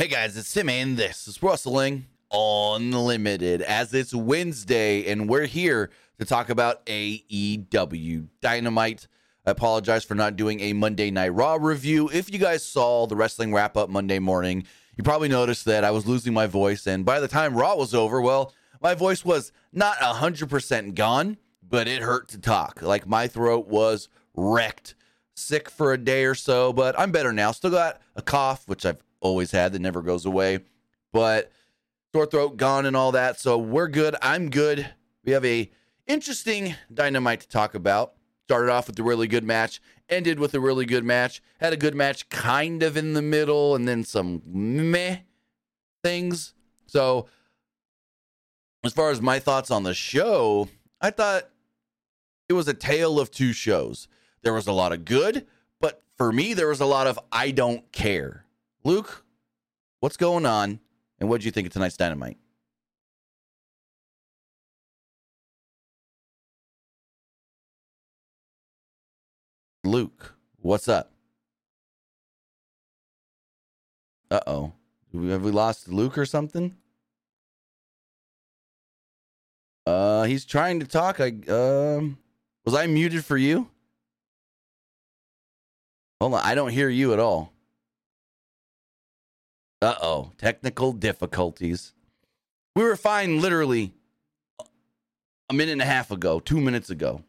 Hey guys, it's Tim and this is Wrestling Unlimited as it's Wednesday and we're here to talk about AEW Dynamite. I apologize for not doing a Monday Night Raw review. If you guys saw the wrestling wrap up Monday morning, you probably noticed that I was losing my voice and by the time Raw was over, well, my voice was not 100% gone, but it hurt to talk. Like my throat was wrecked. Sick for a day or so, but I'm better now. Still got a cough, which I've always had that never goes away. But sore throat gone and all that. So we're good. I'm good. We have a interesting dynamite to talk about. Started off with a really good match, ended with a really good match, had a good match kind of in the middle, and then some meh things. So, as far as my thoughts on the show, I thought it was a tale of two shows. There was a lot of good, but for me, there was a lot of I don't care. Luke, what's going on? And what do you think of tonight's Dynamite? Luke, what's up? Uh oh. Have we lost Luke or something? Uh, he's trying to talk. I um, was I muted for you? Hold on, I don't hear you at all. Uh oh, technical difficulties. We were fine literally a minute and a half ago, two minutes ago.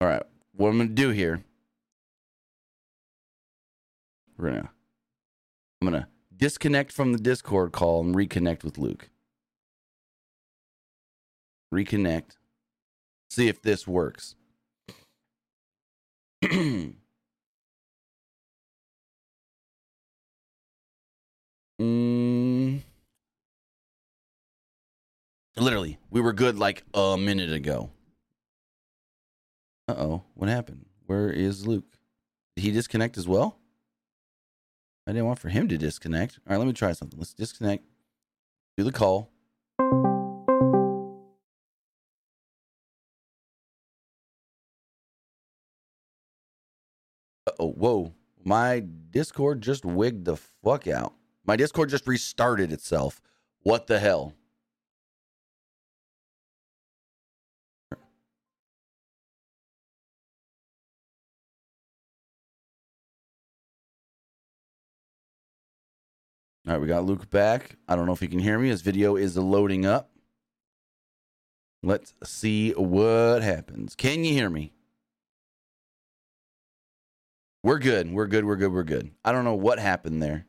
All right, what I'm gonna do here, we're gonna, I'm gonna disconnect from the Discord call and reconnect with Luke. Reconnect. See if this works. Mm, literally, we were good like a minute ago. Uh oh, what happened? Where is Luke? Did he disconnect as well? I didn't want for him to disconnect. All right, let me try something. Let's disconnect. Do the call. oh, whoa. My Discord just wigged the fuck out. My Discord just restarted itself. What the hell? All right, we got Luke back. I don't know if he can hear me. His video is loading up. Let's see what happens. Can you hear me? We're good. We're good. We're good. We're good. I don't know what happened there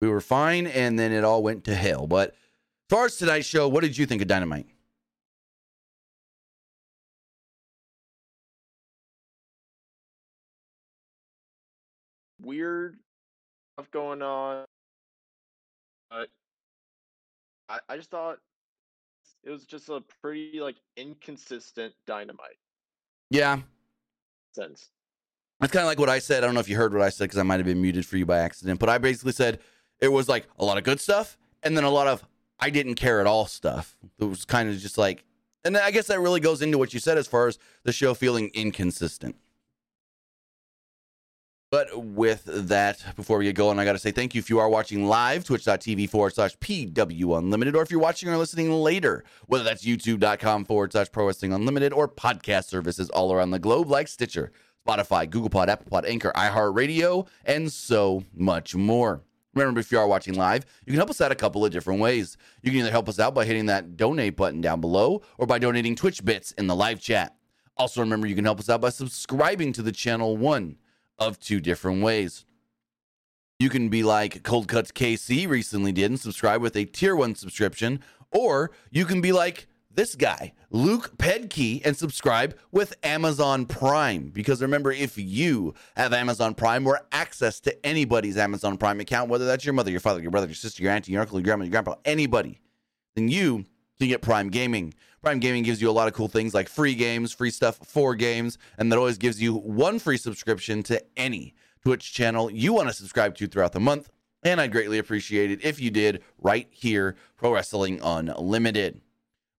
we were fine, and then it all went to hell. But as far as tonight's show, what did you think of Dynamite? Weird stuff going on. But I, I just thought it was just a pretty like inconsistent dynamite. Yeah. Sense. That's kind of like what I said. I don't know if you heard what I said because I might have been muted for you by accident, but I basically said it was like a lot of good stuff and then a lot of I didn't care at all stuff. It was kind of just like, and I guess that really goes into what you said as far as the show feeling inconsistent. But with that, before we get going, I got to say thank you if you are watching live, twitch.tv forward slash PW Unlimited, or if you're watching or listening later, whether that's youtube.com forward slash Pro Wrestling Unlimited or podcast services all around the globe like Stitcher, Spotify, Google Pod, Apple Pod, Anchor, iHeartRadio, and so much more. Remember, if you are watching live, you can help us out a couple of different ways. You can either help us out by hitting that donate button down below or by donating Twitch bits in the live chat. Also, remember, you can help us out by subscribing to the channel one of two different ways. You can be like Cold Cuts KC recently did and subscribe with a tier one subscription, or you can be like this guy, Luke Pedkey, and subscribe with Amazon Prime. Because remember, if you have Amazon Prime or access to anybody's Amazon Prime account, whether that's your mother, your father, your brother, your sister, your auntie, your uncle, your grandma, your grandpa, anybody, then you can get Prime Gaming. Prime Gaming gives you a lot of cool things like free games, free stuff for games, and that always gives you one free subscription to any Twitch channel you want to subscribe to throughout the month. And I'd greatly appreciate it if you did right here, Pro Wrestling Unlimited.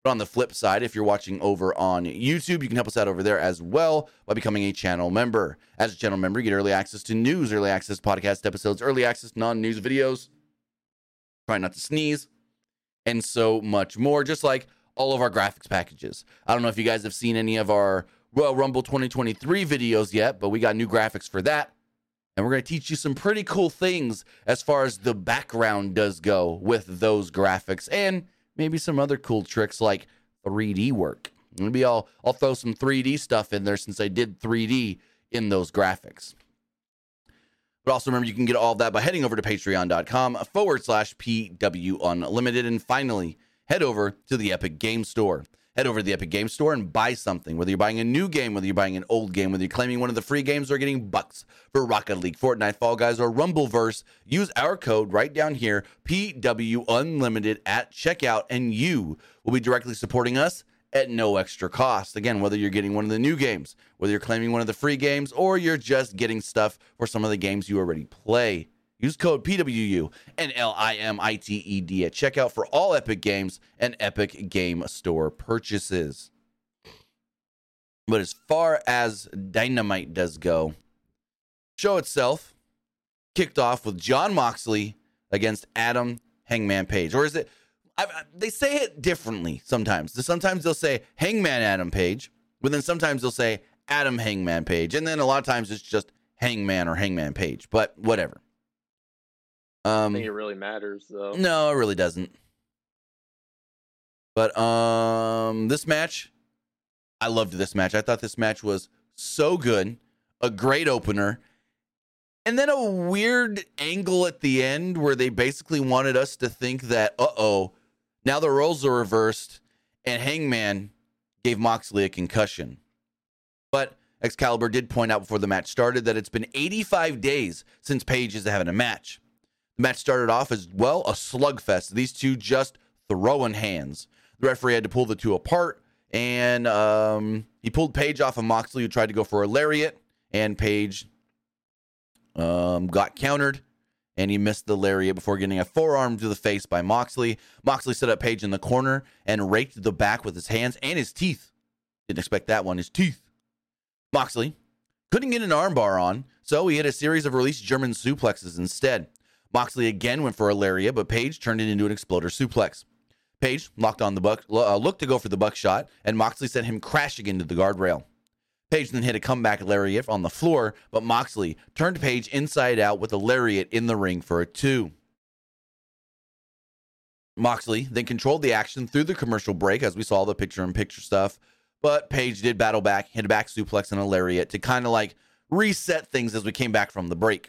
But on the flip side, if you're watching over on YouTube, you can help us out over there as well by becoming a channel member. As a channel member, you get early access to news, early access podcast episodes, early access non news videos. Try not to sneeze, and so much more, just like all of our graphics packages. I don't know if you guys have seen any of our Royal Rumble 2023 videos yet, but we got new graphics for that. And we're going to teach you some pretty cool things as far as the background does go with those graphics and maybe some other cool tricks like 3D work. Maybe I'll I'll throw some 3D stuff in there since I did 3D in those graphics. But also remember you can get all of that by heading over to patreon.com forward slash PW Unlimited. And finally, head over to the Epic Game Store. Head over to the Epic Game Store and buy something. Whether you're buying a new game, whether you're buying an old game, whether you're claiming one of the free games or getting bucks for Rocket League, Fortnite, Fall Guys, or Rumbleverse, use our code right down here, PW Unlimited at checkout, and you will be directly supporting us at no extra cost. Again, whether you're getting one of the new games, whether you're claiming one of the free games, or you're just getting stuff for some of the games you already play. Use code PWU and L I M I T E D at checkout for all Epic Games and Epic Game Store purchases. But as far as Dynamite does go, show itself kicked off with Jon Moxley against Adam Hangman Page. Or is it? I, they say it differently sometimes. Sometimes they'll say Hangman Adam Page, but then sometimes they'll say Adam Hangman Page. And then a lot of times it's just Hangman or Hangman Page, but whatever. I Um, think it really matters though. no, it really doesn't. But um this match, I loved this match. I thought this match was so good, a great opener. And then a weird angle at the end where they basically wanted us to think that, uh-oh, now the roles are reversed and Hangman gave Moxley a concussion. But Excalibur did point out before the match started that it's been 85 days since Page is having a match. Match started off as well a slugfest. These two just throwing hands. The referee had to pull the two apart, and um, he pulled Page off of Moxley, who tried to go for a lariat, and Page um, got countered, and he missed the lariat before getting a forearm to the face by Moxley. Moxley set up Page in the corner and raked the back with his hands and his teeth. Didn't expect that one. His teeth. Moxley couldn't get an armbar on, so he hit a series of released German suplexes instead. Moxley again went for a lariat, but Page turned it into an exploder suplex. Page locked on the buck, uh, looked to go for the buckshot, and Moxley sent him crashing into the guardrail. Page then hit a comeback lariat on the floor, but Moxley turned Page inside out with a lariat in the ring for a two. Moxley then controlled the action through the commercial break as we saw the picture in picture stuff, but Page did battle back, hit a back suplex and a lariat to kind of like reset things as we came back from the break.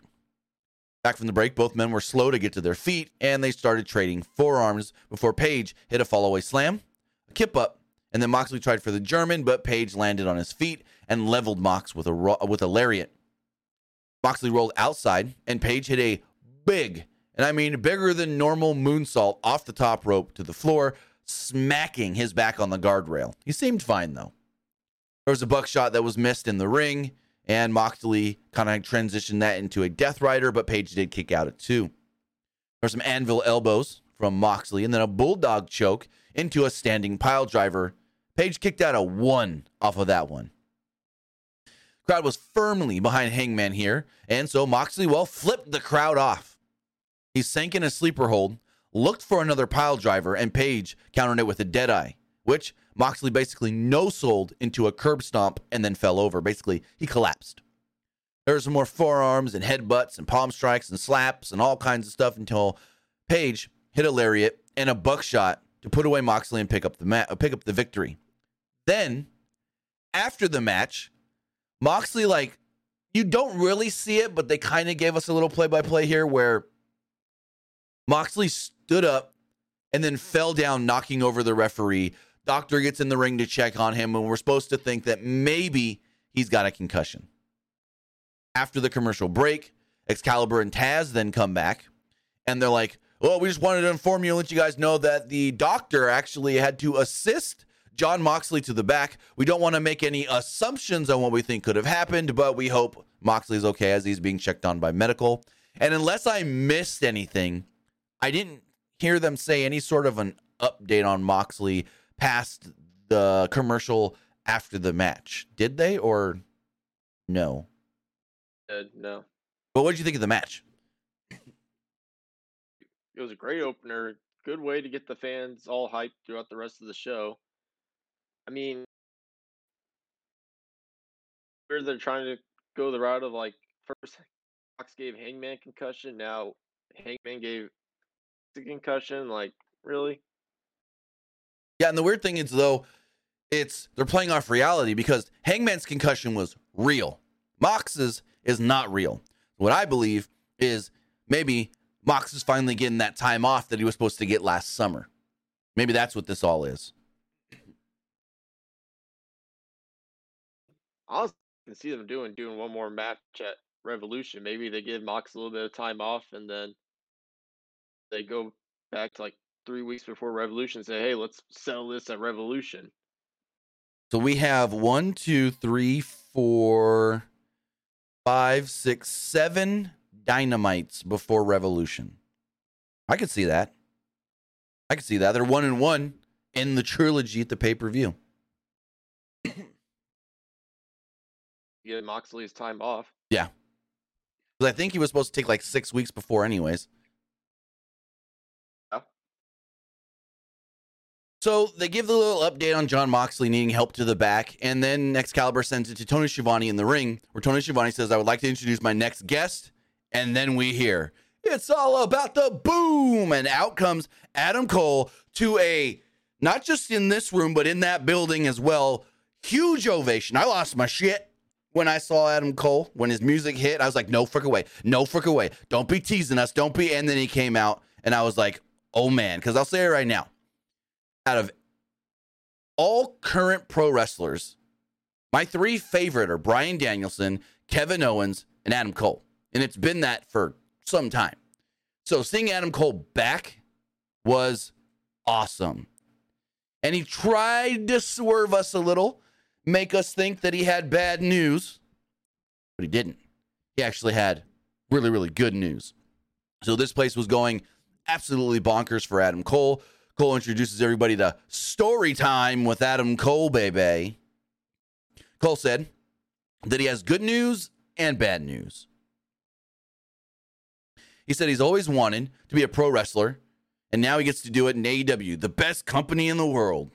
Back from the break, both men were slow to get to their feet, and they started trading forearms before Page hit a fallaway slam, a kip up, and then Moxley tried for the German, but Page landed on his feet and leveled Mox with a with a lariat. Moxley rolled outside, and Page hit a big, and I mean bigger than normal moonsault off the top rope to the floor, smacking his back on the guardrail. He seemed fine though. There was a buckshot that was missed in the ring, and Moxley kind of transitioned that into a Death Rider, but Page did kick out at two. There were some anvil elbows from Moxley, and then a bulldog choke into a standing pile driver. Page kicked out a one off of that one. Crowd was firmly behind Hangman here, and so Moxley, well, flipped the crowd off. He sank in a sleeper hold, looked for another pile driver, and Page countered it with a dead eye, which Moxley basically no sold into a curb stomp and then fell over. Basically, he collapsed. There was more forearms and headbutts and palm strikes and slaps and all kinds of stuff until Page hit a lariat and a buckshot to put away Moxley and pick up the ma- uh, pick up the victory. Then, after the match, Moxley like you don't really see it, but they kind of gave us a little play by play here where Moxley stood up and then fell down, knocking over the referee. Doctor gets in the ring to check on him, and we're supposed to think that maybe he's got a concussion. After the commercial break, Excalibur and Taz then come back, and they're like, Well, we just wanted to inform you and let you guys know that the doctor actually had to assist Jon Moxley to the back. We don't want to make any assumptions on what we think could have happened, but we hope Moxley's okay as he's being checked on by medical. And unless I missed anything, I didn't hear them say any sort of an update on Moxley past the commercial after the match. Did they or no? Uh, no, But what did you think of the match? it was a great opener. Good way to get the fans all hyped throughout the rest of the show. I mean, where they're trying to go the route of like first Mox gave Hangman concussion, now Hangman gave the concussion. Like, really? Yeah, and the weird thing is though, it's they're playing off reality because Hangman's concussion was real. Mox's is not real. What I believe is maybe Mox is finally getting that time off that he was supposed to get last summer. Maybe that's what this all is. I can see them doing doing one more match at Revolution. Maybe they give Mox a little bit of time off, and then they go back to like three weeks before Revolution. Say, hey, let's sell this at Revolution. So we have one, two, three, four, five, six, seven dynamites before Revolution. I could see that. I could see that. They're one and one in the trilogy at the pay per view. Get Moxley's time off. Yeah. Because I think he was supposed to take like six weeks before, anyways. So they give the little update on Jon Moxley needing help to the back, and then Excalibur sends it to Tony Schiavone in the ring, where Tony Schiavone says, "I would like to introduce my next guest," and then we hear it's all about the boom, and out comes Adam Cole to a not just in this room, but in that building as well. Huge ovation. I lost my shit when I saw Adam Cole, when his music hit, I was like, no frick away, no frick away. Don't be teasing us. Don't be. And then he came out, and I was like, oh man. Because I'll say it right now out of all current pro wrestlers, my three favorite are Bryan Danielson, Kevin Owens, and Adam Cole. And it's been that for some time. So seeing Adam Cole back was awesome. And he tried to swerve us a little make us think that he had bad news, but he didn't. He actually had really, really good news. So this place was going absolutely bonkers for Adam Cole. Cole introduces everybody to story time with Adam Cole, baby. Cole said that he has good news and bad news. He said he's always wanted to be a pro wrestler, and now he gets to do it in AEW, the best company in the world.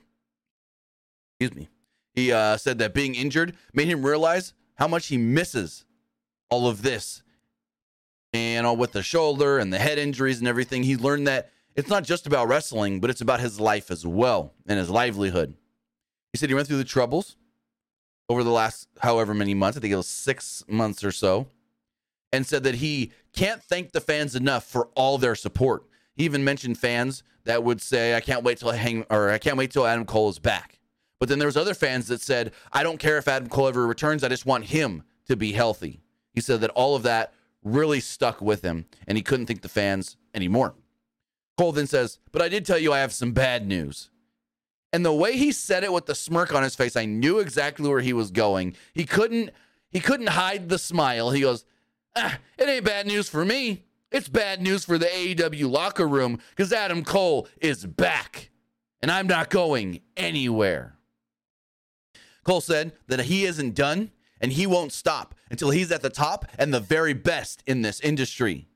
Excuse me. He uh, said that being injured made him realize how much he misses all of this. And all with the shoulder and the head injuries and everything, he learned that it's not just about wrestling, but it's about his life as well and his livelihood. He said he went through the troubles over the last however many months, I think it was six months or so, and said that he can't thank the fans enough for all their support. He even mentioned fans that would say, I can't wait till I hang or I can't wait till Adam Cole is back. But then there was other fans that said, I don't care if Adam Cole ever returns. I just want him to be healthy. He said that all of that really stuck with him and he couldn't think the fans anymore. Cole then says, But I did tell you I have some bad news. And the way he said it with the smirk on his face, I knew exactly where he was going. He couldn't he couldn't hide the smile. He goes, ah, it ain't bad news for me. It's bad news for the AEW locker room because Adam Cole is back. And I'm not going anywhere. Cole said that he isn't done and he won't stop until he's at the top and the very best in this industry.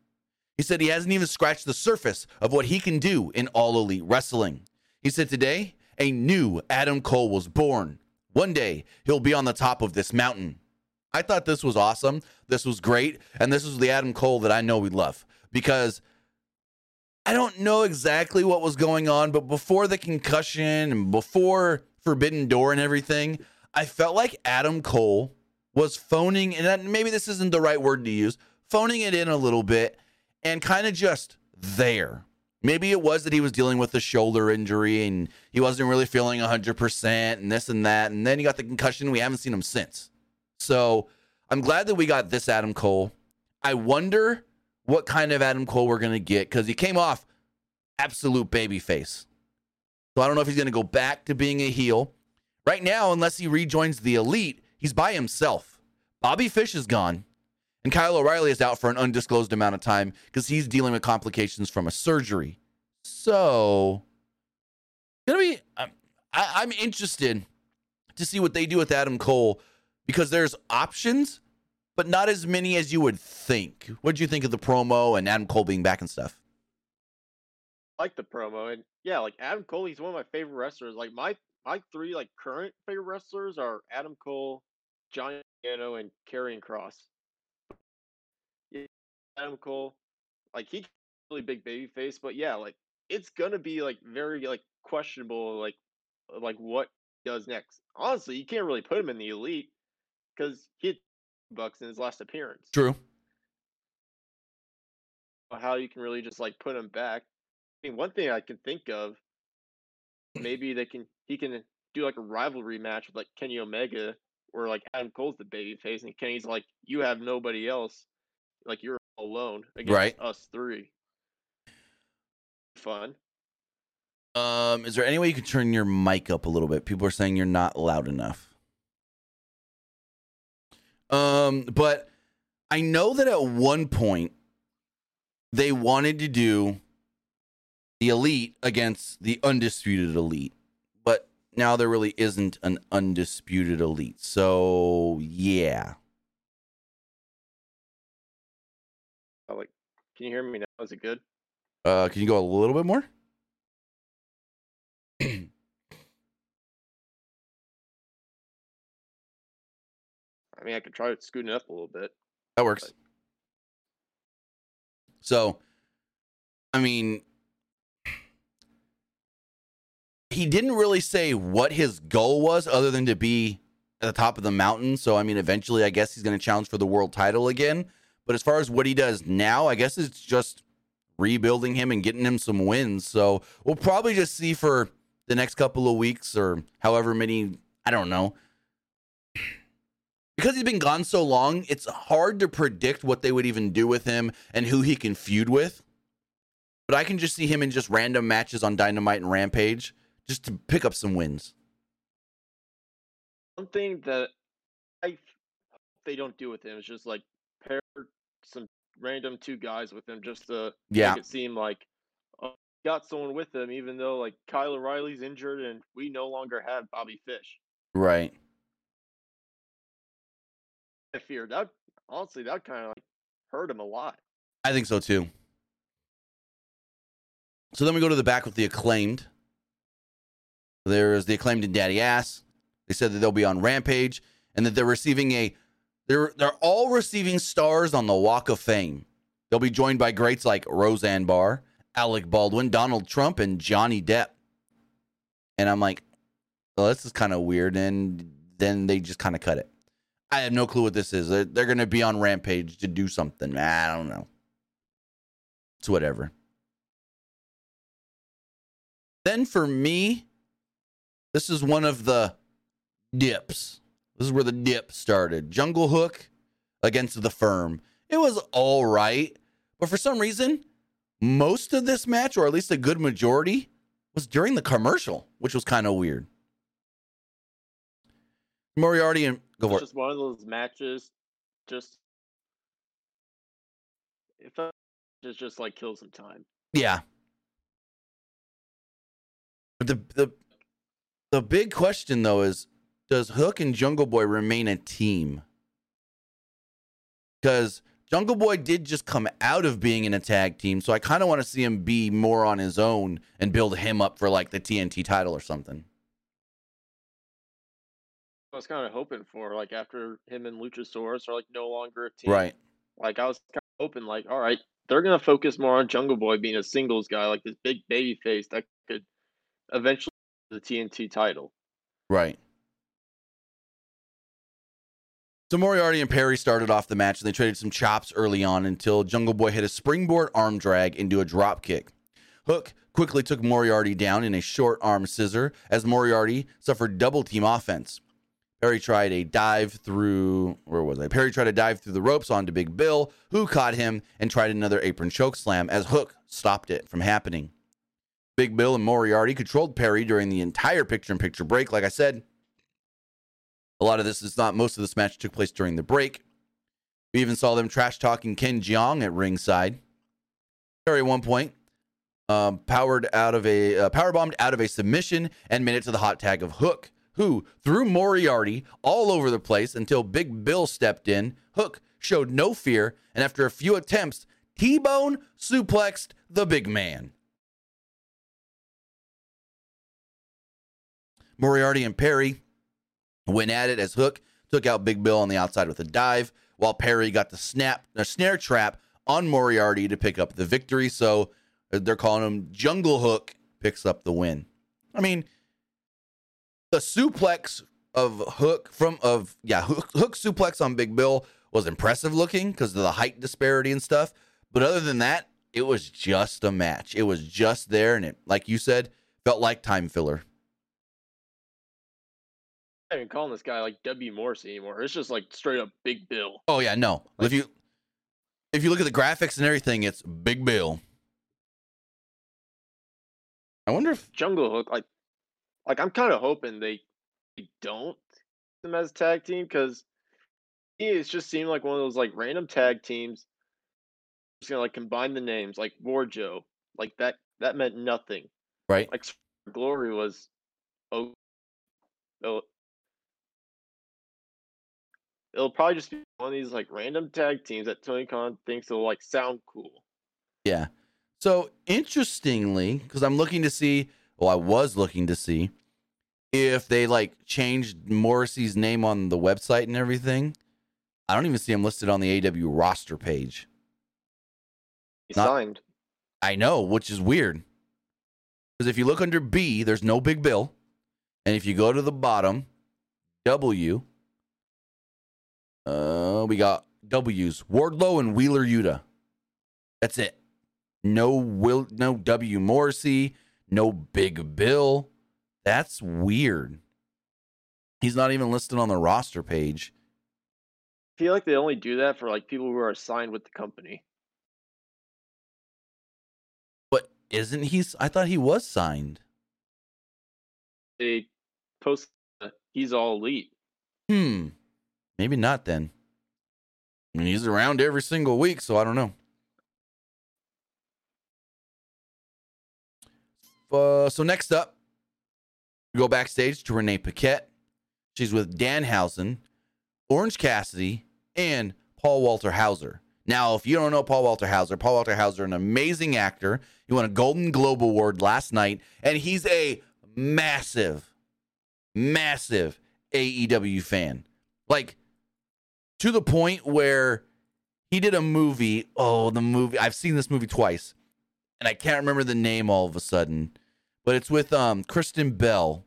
He said he hasn't even scratched the surface of what he can do in all elite wrestling. He said today, a new Adam Cole was born. One day, he'll be on the top of this mountain. I thought this was awesome. This was great. And this was the Adam Cole that I know we love because I don't know exactly what was going on, but before the concussion and before Forbidden Door and everything, I felt like Adam Cole was phoning, and maybe this isn't the right word to use, phoning it in a little bit and kind of just there. Maybe it was that he was dealing with a shoulder injury and he wasn't really feeling 100% and this and that. And then he got the concussion. We haven't seen him since. So I'm glad that we got this Adam Cole. I wonder what kind of Adam Cole we're going to get because he came off absolute babyface. So I don't know if he's going to go back to being a heel. Right now, unless he rejoins the elite, he's by himself. Bobby Fish is gone. And Kyle O'Reilly is out for an undisclosed amount of time because he's dealing with complications from a surgery. So, gonna be. I'm, I, I'm interested to see what they do with Adam Cole because there's options, but not as many as you would think. What do you think of the promo and Adam Cole being back and stuff? I like the promo and yeah, like Adam Cole, he's one of my favorite wrestlers. Like my my three like current favorite wrestlers are Adam Cole, Johnny Gargano, and Karrion Kross. Adam Cole, like he really big baby face, but yeah, like it's gonna be like very like questionable, like uh, like what he does next. Honestly, you can't really put him in the elite because he bucks in his last appearance. True. How you can really just like put him back. I mean, one thing I can think of, maybe they can he can do like a rivalry match with like Kenny Omega, where like Adam Cole's the baby face and Kenny's like, you have nobody else, like you're alone against Right. us three. Fun. Um, is there any way you could turn your mic up a little bit? People are saying you're not loud enough. Um, but I know that at one point they wanted to do the elite against the undisputed elite, but now there really isn't an undisputed elite. So yeah, Can you hear me now? Is it good? uh, can you go a little bit more? I mean, I could try scooting up a little bit. That works. So, I mean, he didn't really say what his goal was other than to be at the top of the mountain. So, I mean, eventually, I guess he's going to challenge for the world title again. But as far as what he does now, I guess it's just rebuilding him and getting him some wins. So, we'll probably just see for the next couple of weeks or however many, I don't know, because he's been gone so long, it's hard to predict what they would even do with him and who he can feud with. But I can just see him in just random matches on Dynamite and Rampage just to pick up some wins. One thing that I they don't do with him is just like some random two guys with him just to Yeah. make it seem like oh, got someone with him, even though like Kyle O'Reilly's injured and we no longer have Bobby Fish. Right. I fear that honestly that kind of like hurt him a lot. I think so too. So then we go to the back with the acclaimed. There's the acclaimed and Daddy Ass. They said that they'll be on Rampage and that they're receiving a they're they're all receiving stars on the Walk of Fame. They'll be joined by greats like Roseanne Barr, Alec Baldwin, Donald Trump, and Johnny Depp. And I'm like, well, this is kind of weird. And then they just kind of cut it. I have no clue what this is. They're, they're going to be on Rampage to do something. I don't know. It's whatever. Then for me, this is one of the dips. This is where the dip started. Jungle Hook against the Firm. It was all right, but for some reason, most of this match, or at least a good majority, was during the commercial, which was kind of weird. Moriarty and go for it. just one of those matches. Just if just just like kill some time. Yeah. But the the the big question though is does Hook and Jungle Boy remain a team? Because Jungle Boy did just come out of being in a tag team, so I kind of want to see him be more on his own and build him up for like the TNT title or something. I was kind of hoping for like after him and Luchasaurus are like no longer a team. Right. Like I was kind of hoping like, all right, they're gonna focus more on Jungle Boy being a singles guy, like this big baby face that could eventually the TNT title. Right. So Moriarty and Perry started off the match and they traded some chops early on until Jungle Boy hit a springboard arm drag into a drop kick. Hook quickly took Moriarty down in a short arm scissor as Moriarty suffered double team offense. Perry tried a dive through where was I? Perry tried to dive through the ropes onto Big Bill, who caught him and tried another apron choke slam as Hook stopped it from happening. Big Bill and Moriarty controlled Perry during the entire picture in picture break. Like I said, a lot of this is not, most of this match took place during the break. We even saw them trash talking Ken Jeong at ringside. Perry, one point, um, powered out of a uh, power bombed out of a submission and made it to the hot tag of Hook, who threw Moriarty all over the place until Big Bill stepped in. Hook showed no fear, and after a few attempts, T-Bone suplexed the big man. Moriarty and Perry went at it as Hook took out Big Bill on the outside with a dive, while Perry got the snap, a snare trap on Moriarty to pick up the victory. So uh, they're calling him Jungle Hook picks up the win. I mean, the suplex of Hook from of yeah Hook, Hook suplex on Big Bill was impressive looking because of the height disparity and stuff. But other than that, it was just a match. It was just there, and it, like you said, felt like time filler. Not even calling this guy like W Morrissey anymore. It's just like straight up Big Bill. Oh yeah, no. If you if you look at the graphics and everything, it's Big Bill. I wonder if Jungle Hook, like, like I'm kind of hoping they, they don't them as a tag team because it's just seemed like one of those like random tag teams. Just gonna like combine the names like Warjo, like that. That meant nothing. right. Like Glory was, oh, oh, it'll probably just be one of these like random tag teams that Tony Khan thinks will like sound cool. Yeah. So interestingly, because I'm looking to see, well, I was looking to see if they like changed Morrissey's name on the website and everything. I don't even see him listed on the AW roster page. He Not- signed. I know, which is weird. Because if you look under B, there's no Big Bill. And if you go to the bottom, W, uh, we got W's Wardlow and Wheeler Yuta. That's it. No Will, no W Morrissey, no Big Bill. That's weird. He's not even listed on the roster page. I feel like they only do that for like people who are signed with the company. But isn't he? I thought he was signed. They post uh, he's all elite. Hmm. Maybe not then. I mean, he's around every single week, so I don't know. Uh, so next up, we go backstage to Renee Paquette. She's with Danhausen, Orange Cassidy, and Paul Walter Hauser. Now, if you don't know Paul Walter Hauser, Paul Walter Hauser, an amazing actor. He won a Golden Globe Award last night, and he's a massive, massive AEW fan. Like, to the point where he did a movie. Oh, the movie. I've seen this movie twice, and I can't remember the name all of a sudden, but it's with um, Kristen Bell,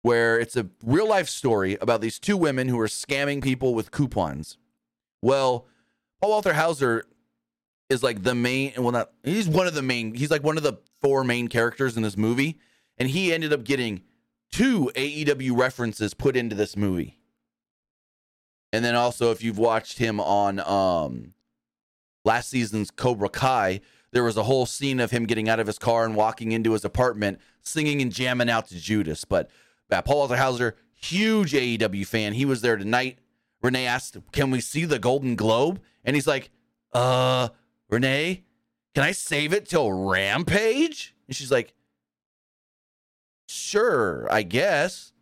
where it's a real life story about these two women who are scamming people with coupons. Well, Paul Walter Hauser is like the main, well, not, he's one of the main, he's like one of the four main characters in this movie, and he ended up getting two AEW references put into this movie. And then also, if you've watched him on um, last season's Cobra Kai, there was a whole scene of him getting out of his car and walking into his apartment, singing and jamming out to Judas. But uh, Paul Walter Hauser, huge AEW fan, he was there tonight. Renee asked, "Can we see the Golden Globe?" And he's like, "Uh, Renee, can I save it till Rampage?" And she's like, "Sure, I guess."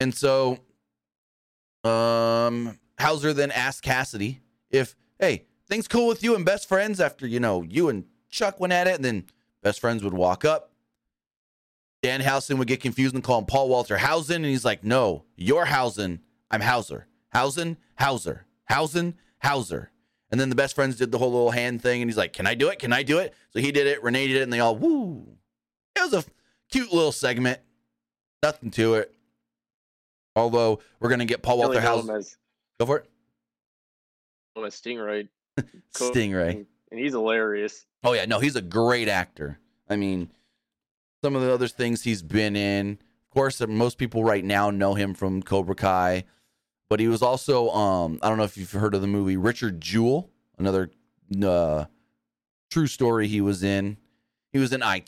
And so um, Hauser then asked Cassidy if, hey, things cool with you and best friends after, you know, you and Chuck went at it, and then best friends would walk up. Danhausen would get confused and call him Paul Walter Hausen, and he's like, no, you're Hausen, I'm Hauser. Hausen, Hauser. Hausen, Hauser. And then the best friends did the whole little hand thing, and he's like, can I do it? Can I do it? So he did it, Renee did it, and they all, woo. It was a cute little segment. Nothing to it. Although we're gonna get Paul Walter Hauser. as, Go for it. him as Stingray. Stingray. And, he's hilarious. Oh yeah, no, he's a great actor. I mean, some of the other things he's been in. Of course, uh, most people right now know him from Cobra Kai, but he was also um I don't know if you've heard of the movie Richard Jewell, another uh true story he was in. He was in I.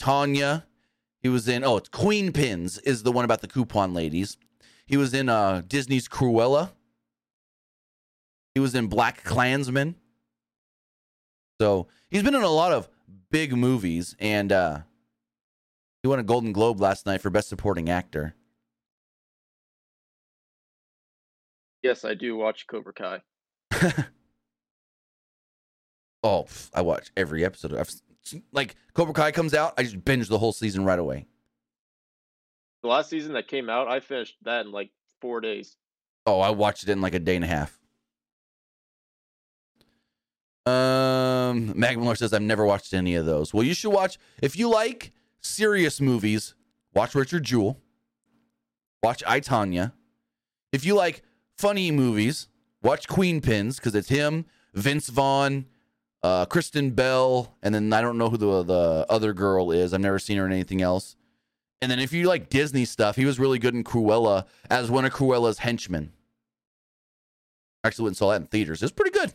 He was in oh, it's Queenpins is the one about the coupon ladies. He was in uh Disney's Cruella. He was in Black Klansman. So he's been in a lot of big movies, and uh, he won a Golden Globe last night for Best Supporting Actor. Yes, I do watch Cobra Kai. oh, I watch every episode. I've like Cobra Kai comes out, I just binge the whole season right away. The last season that came out, I finished that in like four days. Oh, I watched it in like a day and a half. Um, Magmiller says I've never watched any of those. Well, you should watch if you like serious movies. Watch Richard Jewell. Watch I Tonya. If you like funny movies, watch Queenpins because it's him, Vince Vaughn, uh, Kristen Bell, and then I don't know who the the other girl is. I've never seen her in anything else. And then if you like Disney stuff, he was really good in Cruella as one of Cruella's henchmen. Actually went and saw that in theaters. It was pretty good.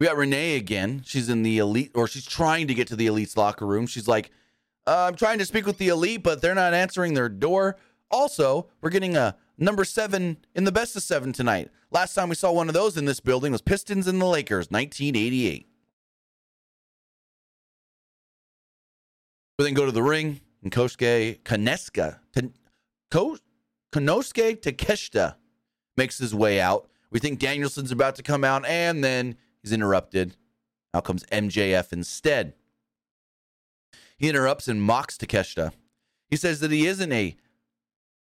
We got Renee again. She's in the elite, or she's trying to get to the elite's locker room. She's like, uh, I'm trying to speak with the elite, but they're not answering their door. Also, we're getting a number seven in the best of seven tonight. Last time we saw one of those in this building was Pistons and the Lakers, 1988. We then go to the ring, and Kosuke Kaneska, Konosuke Takeshita makes his way out. We think Danielson's about to come out, and then he's interrupted. Out comes MJF instead. He interrupts and mocks Takeshita. He says that he isn't a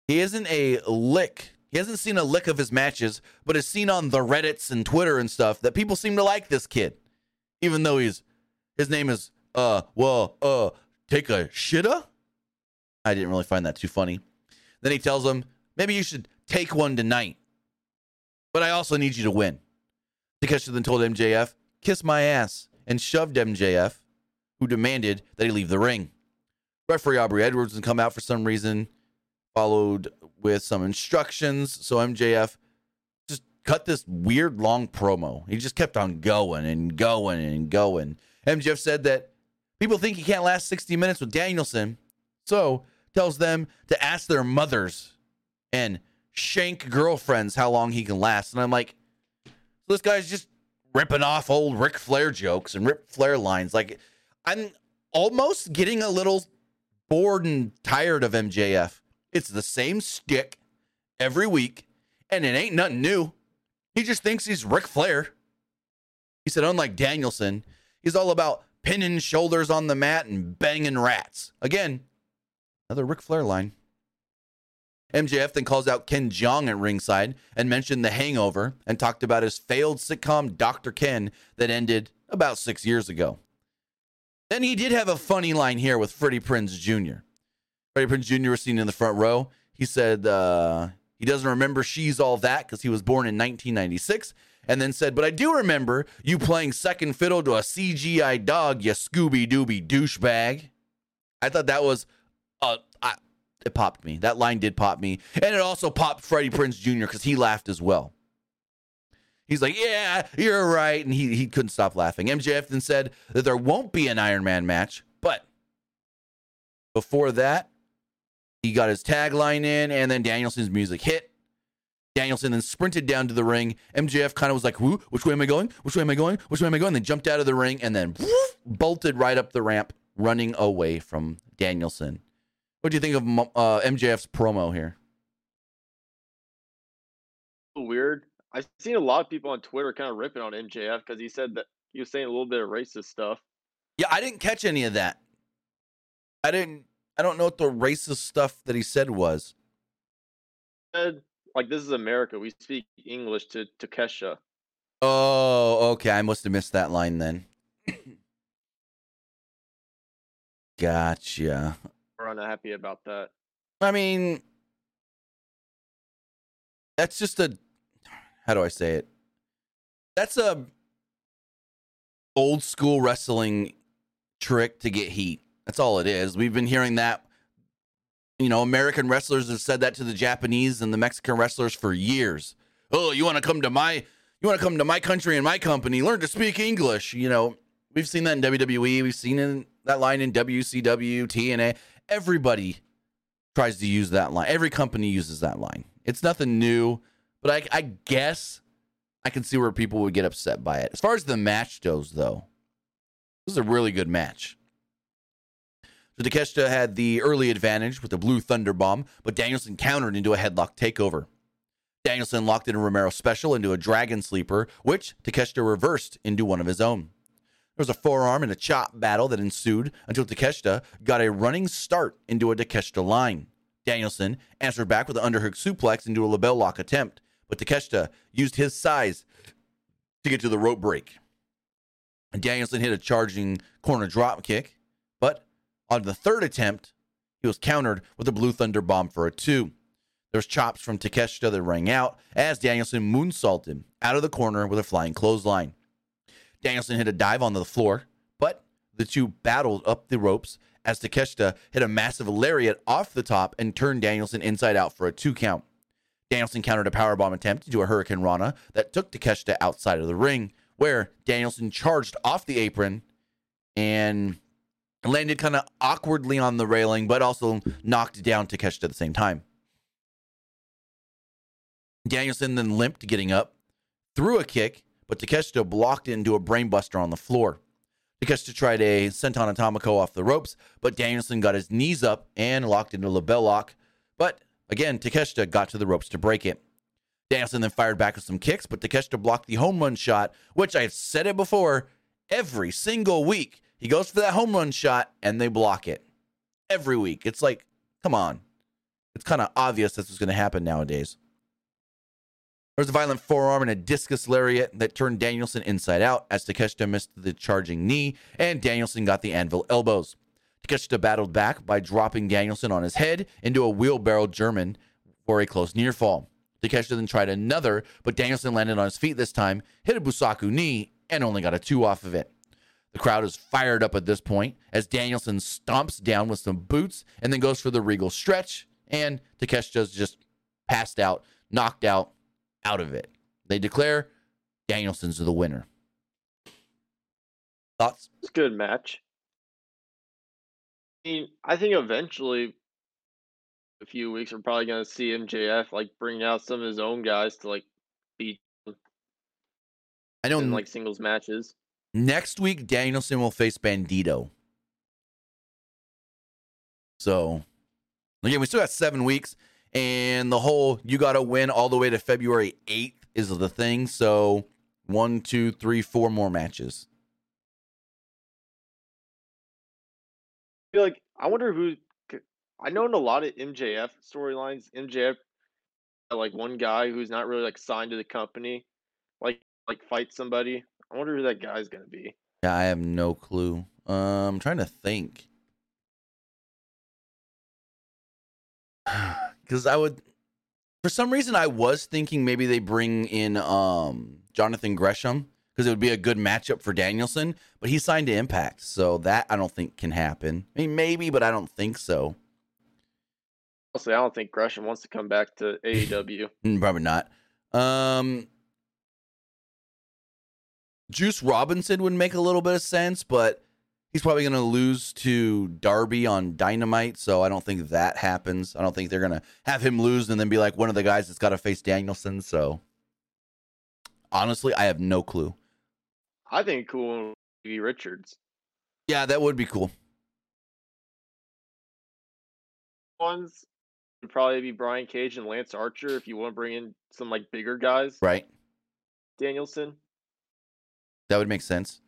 he isn't a lick. He hasn't seen a lick of his matches, but has seen on the Reddits and Twitter and stuff that people seem to like this kid, even though he's his name is uh well uh take a shitta. I didn't really find that too funny. Then he tells him maybe you should take one tonight, but I also need you to win. Takeshita then told MJF kiss my ass and shoved MJF, who demanded that he leave the ring. Referee Aubrey Edwards would come out for some reason followed with some instructions. So MJF just cut this weird long promo. He just kept on going and going and going. MJF said that people think he can't last 60 minutes with Danielson, so tells them to ask their mothers and shank girlfriends how long he can last. And I'm like, so this guy's just ripping off old Ric Flair jokes and Ric Flair lines. Like, I'm almost getting a little bored and tired of MJF. It's the same stick every week, and it ain't nothing new. He just thinks he's Ric Flair. He said, unlike Danielson, he's all about pinning shoulders on the mat and banging rats. Again, another Ric Flair line. MJF then calls out Ken Jeong at ringside and mentioned the hangover and talked about his failed sitcom Dr. Ken that ended about six years ago. Then he did have a funny line here with Freddie Prinze Jr. Freddie Prinze Jr. was seen in the front row. He said uh, he doesn't remember She's All That because he was born in 1996. And then said, But I do remember you playing second fiddle to a CGI dog, you Scooby Dooby douchebag. I thought that was, uh, I, it popped me. That line did pop me. And it also popped Freddie Prinze Jr. because he laughed as well. He's like, Yeah, you're right. And he, he couldn't stop laughing. MJF then said that there won't be an Iron Man match. But before that, he got his tagline in, and then Danielson's music hit. Danielson then sprinted down to the ring. MJF kind of was like, Woo, which way am I going? Which way am I going? Which way am I going? Then jumped out of the ring and then woof, bolted right up the ramp, running away from Danielson. What do you think of uh, MJF's promo here? Weird. I've seen a lot of people on Twitter kind of ripping on MJF because he said that he was saying a little bit of racist stuff. Yeah, I didn't catch any of that. I didn't I don't know what the racist stuff that he said was. Said, like this is America. We speak English to to Kesha. Oh, okay. I must have missed that line then. gotcha. We're unhappy about that. I mean, that's just a. How do I say it? That's a old school wrestling trick to get heat. That's all it is. We've been hearing that. You know, American wrestlers have said that to the Japanese and the Mexican wrestlers for years. Oh, you want to come to my you want to come to my country and my company, learn to speak English. You know, we've seen that in WWE, we've seen in, that line in WCW, TNA. Everybody tries to use that line. Every company uses that line. It's nothing new, but I, I guess I can see where people would get upset by it. As far as the match goes, though, this is a really good match. So Takeshita had the early advantage with the Blue Thunder Bomb, but Danielson countered into a headlock takeover. Danielson locked in a Romero special into a Dragon Sleeper, which Takeshita reversed into one of his own. There was a forearm and a chop battle that ensued until Takeshita got a running start into a Takeshita line. Danielson answered back with an underhook suplex into a LeBell lock attempt, but Takeshita used his size to get to the rope break. Danielson hit a charging corner drop kick, on the third attempt, he was countered with a Blue Thunder bomb for a two. There's chops from Takeshita that rang out as Danielson moonsaulted out of the corner with a flying clothesline. Danielson hit a dive onto the floor, but the two battled up the ropes as Takeshita hit a massive lariat off the top and turned Danielson inside out for a two count. Danielson countered a powerbomb attempt into a Hurricane Rana that took Takeshita outside of the ring, where Danielson charged off the apron and landed kind of awkwardly on the railing, but also knocked down Takeshita at the same time. Danielson then limped getting up, threw a kick, but Takeshita blocked into a brainbuster on the floor. Takeshita tried a senton atomico off the ropes, but Danielson got his knees up and locked into a LeBell lock. But again, Takeshita got to the ropes to break it. Danielson then fired back with some kicks, but Takeshita blocked the home run shot, which I've said it before every single week. He goes for that home run shot and they block it every week. It's like, come on. It's kind of obvious this is going to happen nowadays. There was a violent forearm and a discus lariat that turned Danielson inside out as Takeshita missed the charging knee, and Danielson got the anvil elbows. Takeshita battled back by dropping Danielson on his head into a wheelbarrow German for a close near fall. Takeshita then tried another, but Danielson landed on his feet this time, hit a Busaiku knee, and only got a two off of it. The crowd is fired up at this point as Danielson stomps down with some boots and then goes for the regal stretch, and Takeshita's just passed out, knocked out, out of it. They declare Danielson's the winner. Thoughts? It's a good match. I mean, I think eventually, a few weeks, we're probably gonna see MJF like bring out some of his own guys to like beat I know in like singles matches. Next week Danielson will face Bandito. So again, we still got seven weeks, and the whole you got to win all the way to February eighth is the thing. So one, two, three, four more matches. I feel like I wonder who. I know in a lot of MJF storylines, MJF like one guy who's not really like signed to the company, like like fight somebody. I wonder who that guy's gonna be. Yeah, I have no clue. Um, I'm trying to think. Because I would, for some reason, I was thinking maybe they bring in um Jonathan Gresham because it would be a good matchup for Danielson, but he signed to Impact, so that I don't think can happen. I mean, maybe, but I don't think so. Honestly, I don't think Gresham wants to come back to AEW. Probably not. Um, Juice Robinson would make a little bit of sense, but he's probably going to lose to Darby on Dynamite, so I don't think that happens. I don't think they're going to have him lose and then be like one of the guys that's got to face Danielson. So honestly, I have no clue. I think cool one would be Richards. Yeah, that would be cool. Ones would probably be Brian Cage and Lance Archer if you want to bring in some like bigger guys. Right? Danielson. That would make sense.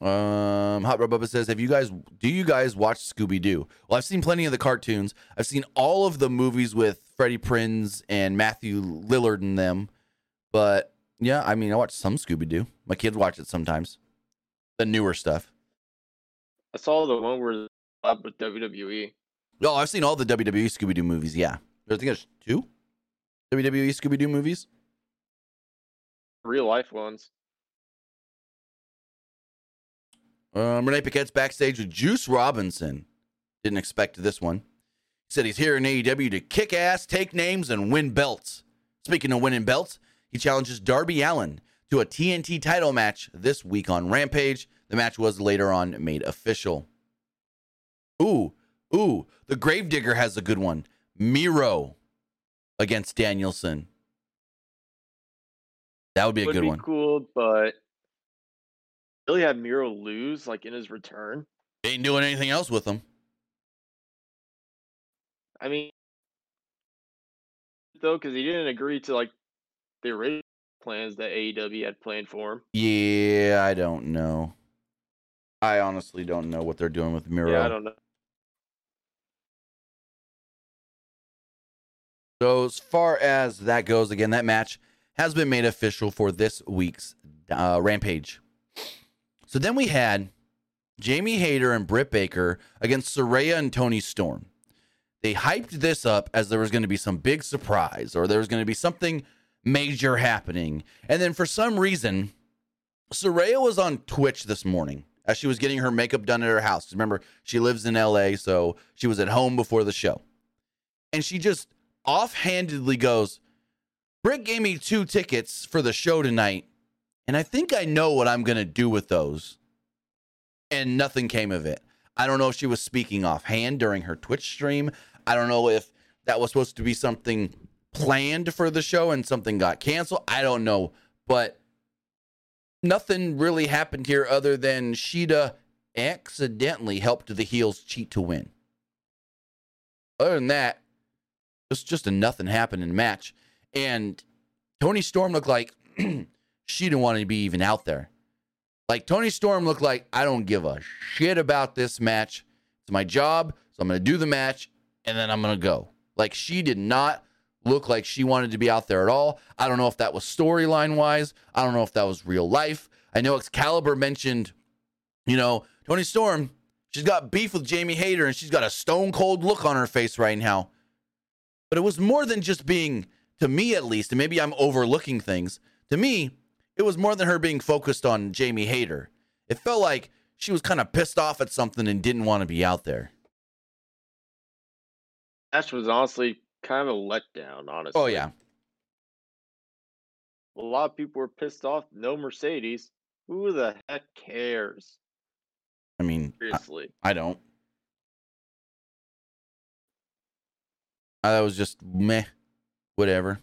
Um, Hot Rod Bubba says, "Have you guys? Do you guys watch Scooby Doo? Well, I've seen plenty of the cartoons. I've seen all of the movies with Freddie Prinze and Matthew Lillard in them. But yeah, I mean, I watch some Scooby Doo. My kids watch it sometimes. The newer stuff. I saw the one where collab with WWE. No, I've seen all the WWE Scooby Doo movies. Yeah, I think there's two WWE Scooby Doo movies. Real life ones. Um, Renee Paquette's backstage with Juice Robinson. Didn't expect this one. He said he's here in AEW to kick ass, take names, and win belts. Speaking of winning belts, he challenges Darby Allin to a TNT title match this week on Rampage. The match was later on made official. Ooh, ooh, the Gravedigger has a good one. Miro against Danielson. That would be a would good be one. cool, but really have Miro lose like in his return. Ain't doing anything else with him. I mean, though, because he didn't agree to like the original plans that AEW had planned for him. Yeah, I don't know. I honestly don't know what they're doing with Miro. Yeah, I don't know. So as far as that goes, again, that match has been made official for this week's uh, Rampage. So then we had Jamie Hayter and Britt Baker against Saraya and Toni Storm. They hyped this up as there was going to be some big surprise or there was going to be something major happening. And then for some reason, Saraya was on Twitch this morning as she was getting her makeup done at her house. Remember, she lives in LA, so she was at home before the show. And she just offhandedly goes, Britt gave me two tickets for the show tonight, and I think I know what I'm going to do with those. And nothing came of it. I don't know if she was speaking offhand during her Twitch stream. I don't know if that was supposed to be something planned for the show and something got canceled. I don't know. But nothing really happened here other than Shida accidentally helped the heels cheat to win. Other than that, it's just a nothing happening match. And Toni Storm looked like she didn't want to be even out there. Like Toni Storm looked like I don't give a shit about this match. It's my job, so I'm going to do the match and then I'm going to go. Like she did not look like she wanted to be out there at all. I don't know if that was storyline wise. I don't know if that was real life. I know Excalibur mentioned, you know, Toni Storm, she's got beef with Jamie Hayter and she's got a stone cold look on her face right now. But it was more than just being, to me at least, and maybe I'm overlooking things. To me, it was more than her being focused on Jamie Hayter. It felt like she was kind of pissed off at something and didn't want to be out there. Match was honestly kind of a letdown, honestly. Oh, yeah. A lot of people were pissed off. No Mercedes. Who the heck cares? I mean, I, Seriously. I don't. I that was just meh, whatever.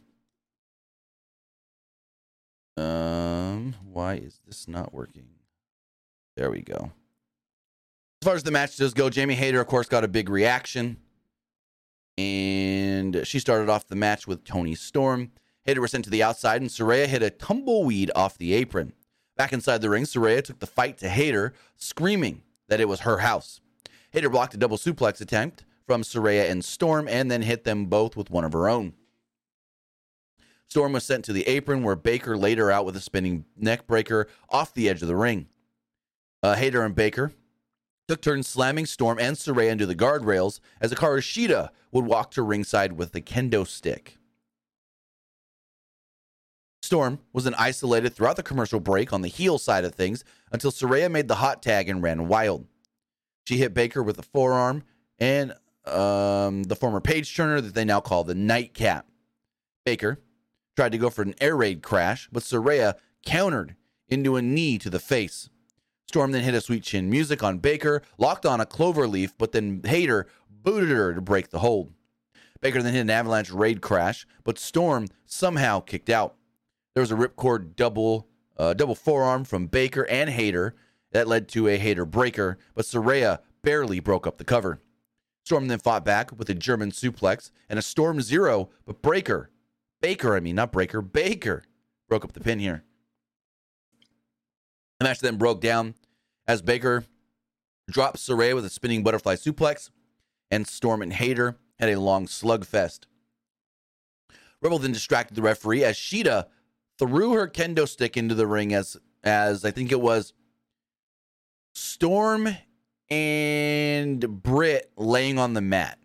Um, why is this not working? There we go. As far as the match does go, Jamie Hayter, of course, got a big reaction. And she started off the match with Toni Storm. Hayter was sent to the outside, and Saraya hit a tumbleweed off the apron. Back inside the ring, Saraya took the fight to Hayter, screaming that it was her house. Hayter blocked a double suplex attempt from Saraya and Storm and then hit them both with one of her own. Storm was sent to the apron where Baker laid her out with a spinning neck breaker off the edge of the ring. Uh, and Baker took turns slamming Storm and Saraya into the guardrails as Shida would walk to ringside with the kendo stick. Storm was then isolated throughout the commercial break on the heel side of things until Saraya made the hot tag and ran wild. She hit Baker with a forearm and um, the former page turner that they now call the nightcap. Baker tried to go for an air raid crash, but Saraya countered into a knee to the face. Storm then hit a sweet chin music on Baker, locked on a clover leaf, but then Hayter booted her to break the hold. Baker then hit an avalanche raid crash, but Storm somehow kicked out. There was a ripcord double uh, double forearm from Baker and Hayter that led to a Hayter breaker, but Saraya barely broke up the cover. Storm then fought back with a German suplex and a Storm Zero, but Breaker, Baker, I mean, not Breaker, Baker broke up the pin here. The match then broke down as Baker dropped Saraya with a spinning butterfly suplex, and Storm and Hayter had a long slugfest. Rebel then distracted the referee as Shida threw her kendo stick into the ring as as I think it was Storm and Britt laying on the mat.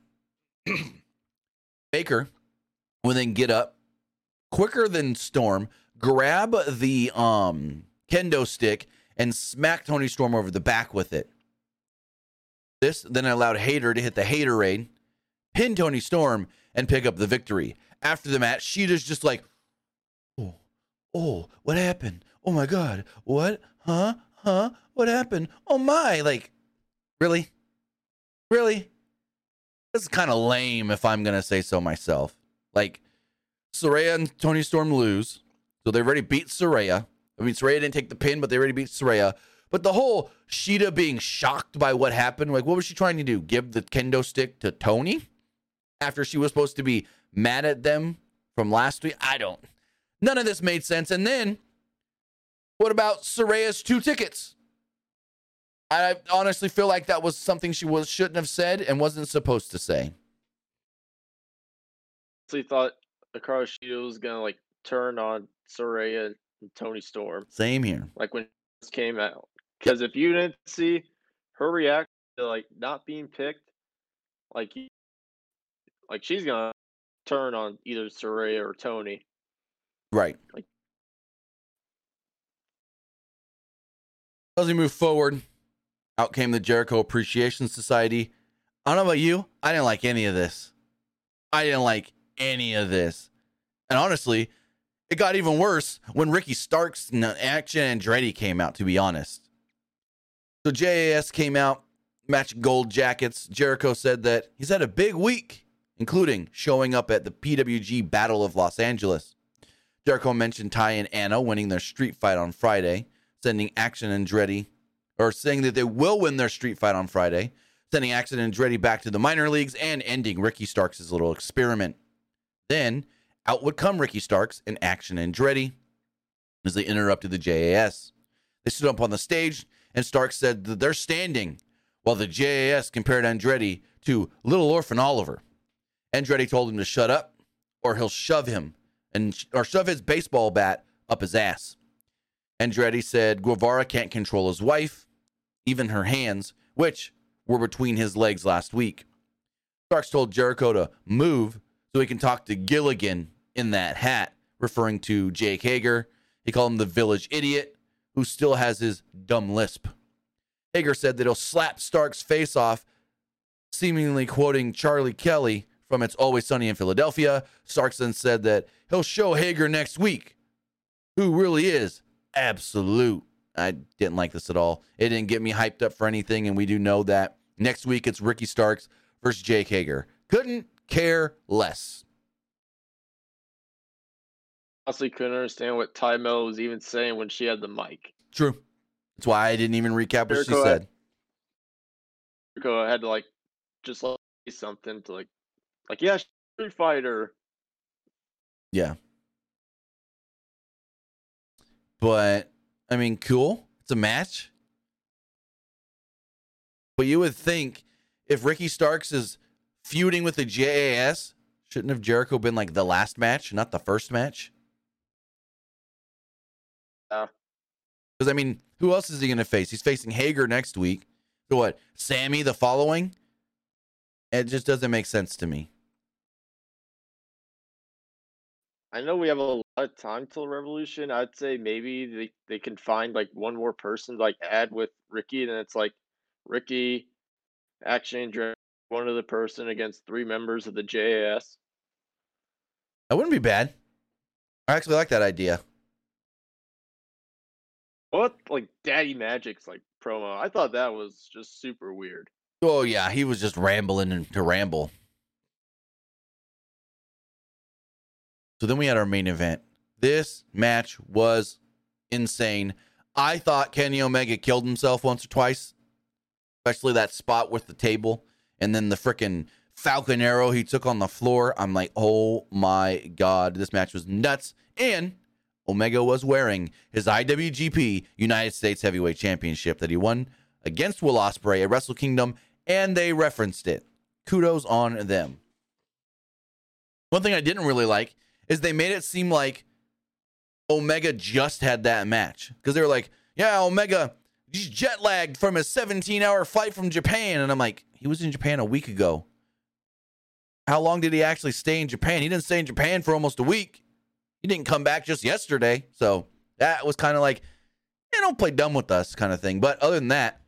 Baker would then get up quicker than Storm, grab the um kendo stick, and smack Toni Storm over the back with it. This then allowed Hayter to hit the Hayterade, pin Toni Storm, and pick up the victory. After the match, Shida's just like, oh, oh, what happened? Oh my god, what? Huh? Huh? What happened? Oh my! Like, really? Really? This is kind of lame if I'm gonna say so myself. Like, Saraya and Toni Storm lose. So they already beat Saraya. I mean, Saraya didn't take the pin, but they already beat Saraya. But the whole Shida being shocked by what happened, like, what was she trying to do? Give the kendo stick to Toni after she was supposed to be mad at them from last week? I don't. None of this made sense. And then, what about Saraya's two tickets? I honestly feel like that was something she was shouldn't have said and wasn't supposed to say. Thought Hikaru Shida was gonna like turn on Saraya and Toni Storm, Same here. like when this came out. Because if you didn't see her reaction to like not being picked, like like she's gonna turn on either Saraya or Toni. Right. Like- As we move forward, out came the Jericho Appreciation Society. I don't know about you. I didn't like any of this. I didn't like any of this. And honestly, it got even worse when Ricky Starks and Action Andretti came out, to be honest. So JAS came out, matching gold jackets. Jericho said that he's had a big week, including showing up at the PWG Battle of Los Angeles. Jericho mentioned Ty and Anna winning their street fight on Friday, sending Action Andretti, or saying that they will win their street fight on Friday, sending Action Andretti back to the minor leagues and ending Ricky Starks' little experiment. Then out would come Ricky Starks and Action Andretti as they interrupted the JAS. They stood up on the stage, and Starks said that they're standing while the JAS compared Andretti to Little Orphan Oliver. Andretti told him to shut up or he'll shove him and or shove his baseball bat up his ass. Andretti said Guevara can't control his wife, even her hands, which were between his legs last week. Starks told Jericho to move so he can talk to Gilligan in that hat, referring to Jake Hager. He called him the village idiot who still has his dumb lisp. Hager said that he'll slap Stark's face off, seemingly quoting Charlie Kelly from It's Always Sunny in Philadelphia. Starks then said that he'll show Hager next week who really is absolute. I didn't like this at all. It didn't get me hyped up for anything, and we do know that next week it's Ricky Starks versus Jake Hager. Couldn't care less. Honestly, couldn't understand what Ty Mel was even saying when she had the mic. True. That's why I didn't even recap what she said. had-. Jericho had to like just like say something to like, like yeah, Street Fighter. Yeah. But I mean, cool. It's a match. But you would think if Ricky Starks is feuding with the JAS, shouldn't have Jericho been like the last match, not the first match? Yeah. Because I mean, who else is he going to face? He's facing Hager next week. So what? Sammy the following? It just doesn't make sense to me. I know we have a lot of time till Revolution. I'd say maybe they, they can find like one more person to, like add with Ricky, and then it's like Ricky, Action one other person against three members of the JAS. That wouldn't be bad. I actually like that idea. What like Daddy Magic's like promo? I thought that was just super weird. Oh yeah, he was just rambling to ramble. So then we had our main event. This match was insane. I thought Kenny Omega killed himself once or twice, especially that spot with the table and then the freaking Falcon Arrow he took on the floor. I'm like, oh my god, this match was nuts. And Omega was wearing his IWGP United States Heavyweight Championship that he won against Will Ospreay at Wrestle Kingdom, and they referenced it. Kudos on them. One thing I didn't really like is they made it seem like Omega just had that match because they were like, "Yeah, Omega he's jet lagged from his 17-hour flight from Japan," and I'm like, "He was in Japan a week ago. How long did he actually stay in Japan? He didn't stay in Japan for almost a week." He didn't come back just yesterday. So that was kind of like, yeah, don't play dumb with us kind of thing. But other than that,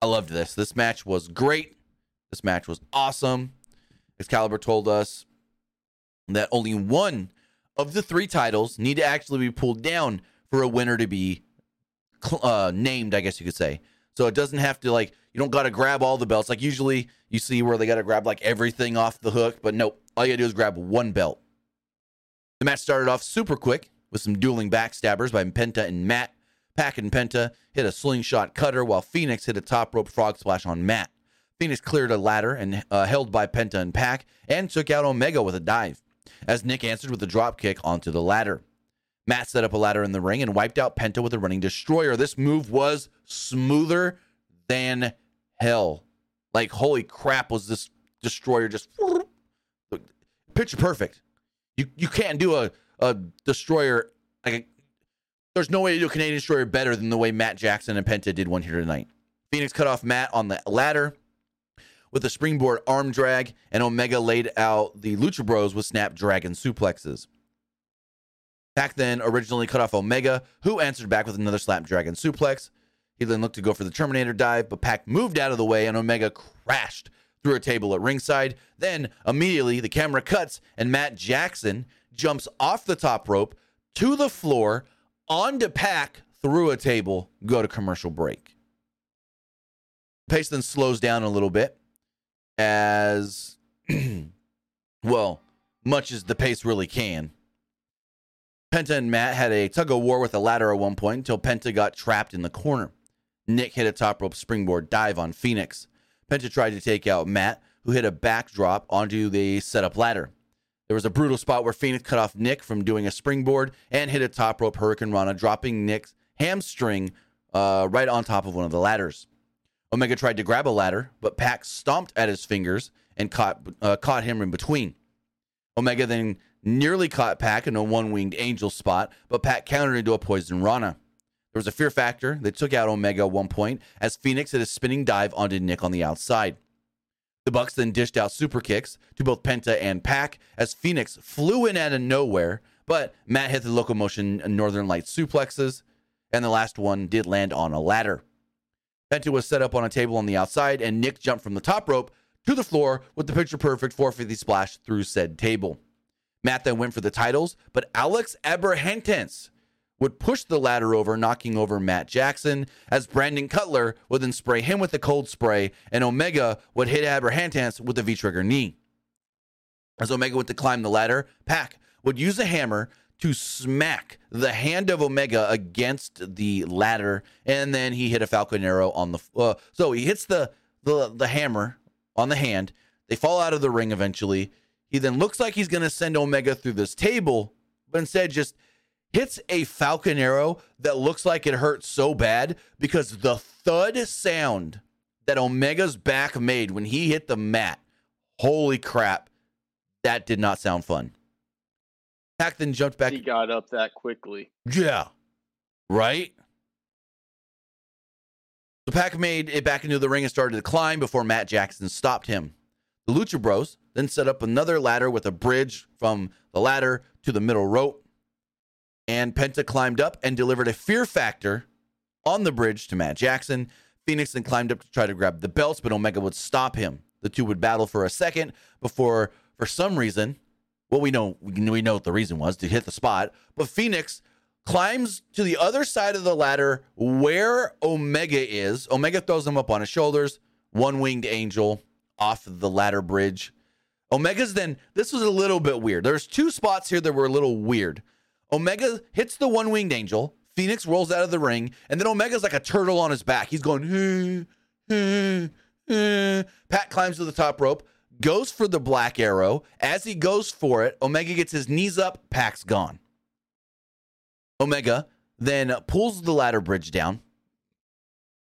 I loved this. This match was great. This match was awesome. Excalibur told us that only one of the three titles need to actually be pulled down for a winner to be uh, named, I guess you could say. So it doesn't have to like you don't got to grab all the belts. Like usually you see where they got to grab like everything off the hook, but nope. All you got to do is grab one belt. The match started off super quick with some dueling backstabbers by Penta and Matt. Pac and Penta hit a slingshot cutter while Fénix hit a top rope frog splash on Matt. Fénix cleared a ladder and uh, held by Penta and Pac and took out Omega with a dive, as Nick answered with a drop kick onto the ladder. Matt set up a ladder in the ring and wiped out Penta with a running destroyer. This move was smoother than hell. Like, holy crap, was this destroyer just picture perfect. You you can't do a, a destroyer like a, there's no way to do a Canadian destroyer better than the way Matt Jackson and Penta did one here tonight. Fénix cut off Matt on the ladder with a springboard arm drag, and Omega laid out the Lucha Bros with Snapdragon suplexes. Pac then originally cut off Omega, who answered back with another Snapdragon suplex. He then looked to go for the Terminator dive, but Pac moved out of the way, and Omega crashed through a table at ringside. Then immediately the camera cuts, and Matt Jackson jumps off the top rope to the floor onto Pac through a table, go to commercial break. Pace then slows down a little bit as, well, much as the pace really can. Penta and Matt had a tug of war with a ladder at one point until Penta got trapped in the corner. Nick hit a top rope springboard dive on Fénix. Penta tried to take out Matt, who hit a backdrop onto the setup ladder. There was a brutal spot where Fénix cut off Nick from doing a springboard and hit a top rope Hurricane Rana, dropping Nick's hamstring uh, right on top of one of the ladders. Omega tried to grab a ladder, but Pac stomped at his fingers and caught uh, caught him in between. Omega then nearly caught Pac in a one-winged angel spot, but Pac countered into a poison Rana. There was a fear factor that took out Omega at one point as Fénix hit a spinning dive onto Nick on the outside. The Bucks then dished out super kicks to both Penta and Pac as Fénix flew in out of nowhere, but Matt hit the locomotion Northern Lights suplexes, and the last one did land on a ladder. Penta was set up on a table on the outside, and Nick jumped from the top rope to the floor with the picture perfect 450 splash through said table. Matt then went for the titles, but Alex Abrahantes would push the ladder over, knocking over Matt Jackson, as Brandon Cutler would then spray him with the cold spray, and Omega would hit Abrahantes with the V trigger knee. As Omega went to climb the ladder, Pac would use a hammer to smack the hand of Omega against the ladder, and then he hit a Falcon Arrow on the. Uh, so he hits the, the the hammer on the hand. They fall out of the ring eventually. He then looks like he's going to send Omega through this table, but instead just hits a falcon arrow that looks like it hurt so bad because the thud sound that Omega's back made when he hit the mat. Holy crap. That did not sound fun. Pac then jumped back. He got up that quickly. Yeah. Right? The Pac made it back into the ring and started to climb before Matt Jackson stopped him. The Lucha Bros then set up another ladder with a bridge from the ladder to the middle rope and Penta climbed up and delivered a fear factor on the bridge to Matt Jackson. Fénix then climbed up to try to grab the belts, but Omega would stop him. The two would battle for a second before, for some reason, well, we know we know what the reason was to hit the spot, but Fénix climbs to the other side of the ladder where Omega is. Omega throws him up on his shoulders, one winged angel off the ladder bridge. Omega's then, this was a little bit weird. There's two spots here that were a little weird. Omega hits the one winged angel. Fénix rolls out of the ring, and then Omega's like a turtle on his back. He's going. Pat climbs to the top rope, goes for the black arrow. As he goes for it, Omega gets his knees up, Pac's gone. Omega then pulls the ladder bridge down,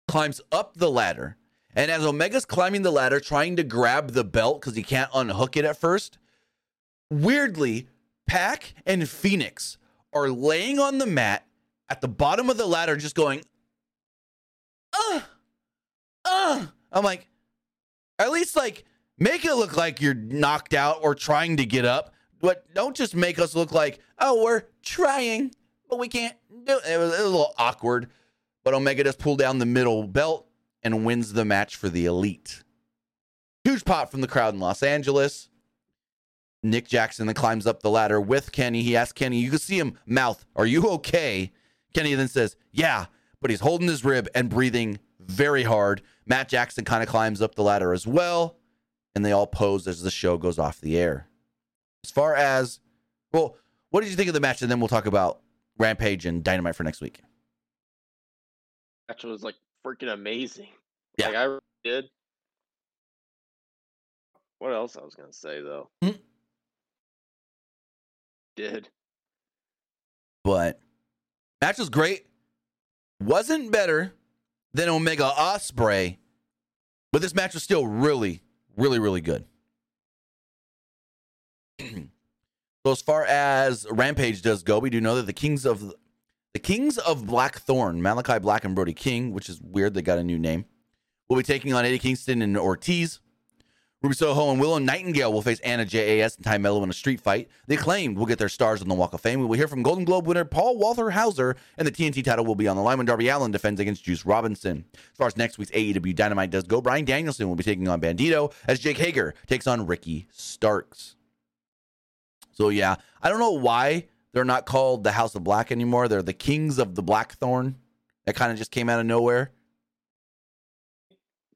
climbs up the ladder, and as Omega's climbing the ladder, trying to grab the belt because he can't unhook it at first, weirdly, Pac and Fénix are laying on the mat at the bottom of the ladder, just going, uh, uh. I'm like, at least like make it look like you're knocked out or trying to get up, but don't just make us look like, oh, we're trying, but we can't do it. Was, it was a little awkward, but Omega does pull down the middle belt and wins the match for the elite. Huge pop from the crowd in Los Angeles. Nick Jackson then climbs up the ladder with Kenny. He asks Kenny, you can see him mouth, Are you okay? Kenny then says, Yeah, but he's holding his rib and breathing very hard. Matt Jackson kind of climbs up the ladder as well, and they all pose as the show goes off the air. As far as, well, what did you think of the match? And then we'll talk about Rampage and Dynamite for next week. Match was like freaking amazing. Yeah. Like I did. What else I was gonna say though? Hmm. Did But match was great. Wasn't better than Omega Ospreay, but this match was still really, really, really good. so as far as Rampage does go, we do know that the Kings of the Kings of Blackthorn, Malakai Black and Brody King, which is weird, they got a new name, will be taking on Eddie Kingston and Ortiz. Ruby Soho and Willow Nightingale will face Anna JAS and Tay Melo in a street fight. The acclaimed will get their stars on the Walk of Fame. We will hear from Golden Globe winner Paul Walter Hauser, and the TNT title will be on the line when Darby Allin defends against Juice Robinson. As far as next week's AEW Dynamite does go, Bryan Danielson will be taking on Bandito as Jake Hager takes on Ricky Starks. So yeah, I don't know why they're not called the House of Black anymore. They're the Kings of the Blackthorn. That kind of just came out of nowhere.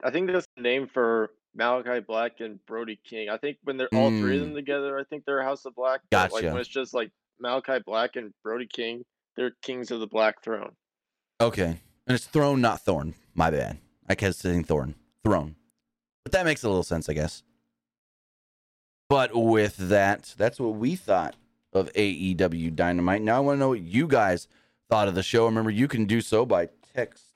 I think that's the name for Malakai Black and Brody King. I think when they're all three of hmm. them together, I think they're House of Black. but, Like. Gotcha. when it's just like Malakai Black and Brody King, they're Kings of the Black Throne. Okay. And it's throne, not thorn. My bad. I kept saying thorn. Throne. But that makes a little sense, I guess. But with that, that's what we thought of AEW Dynamite. Now I want to know what you guys thought of the show. Remember, you can do so by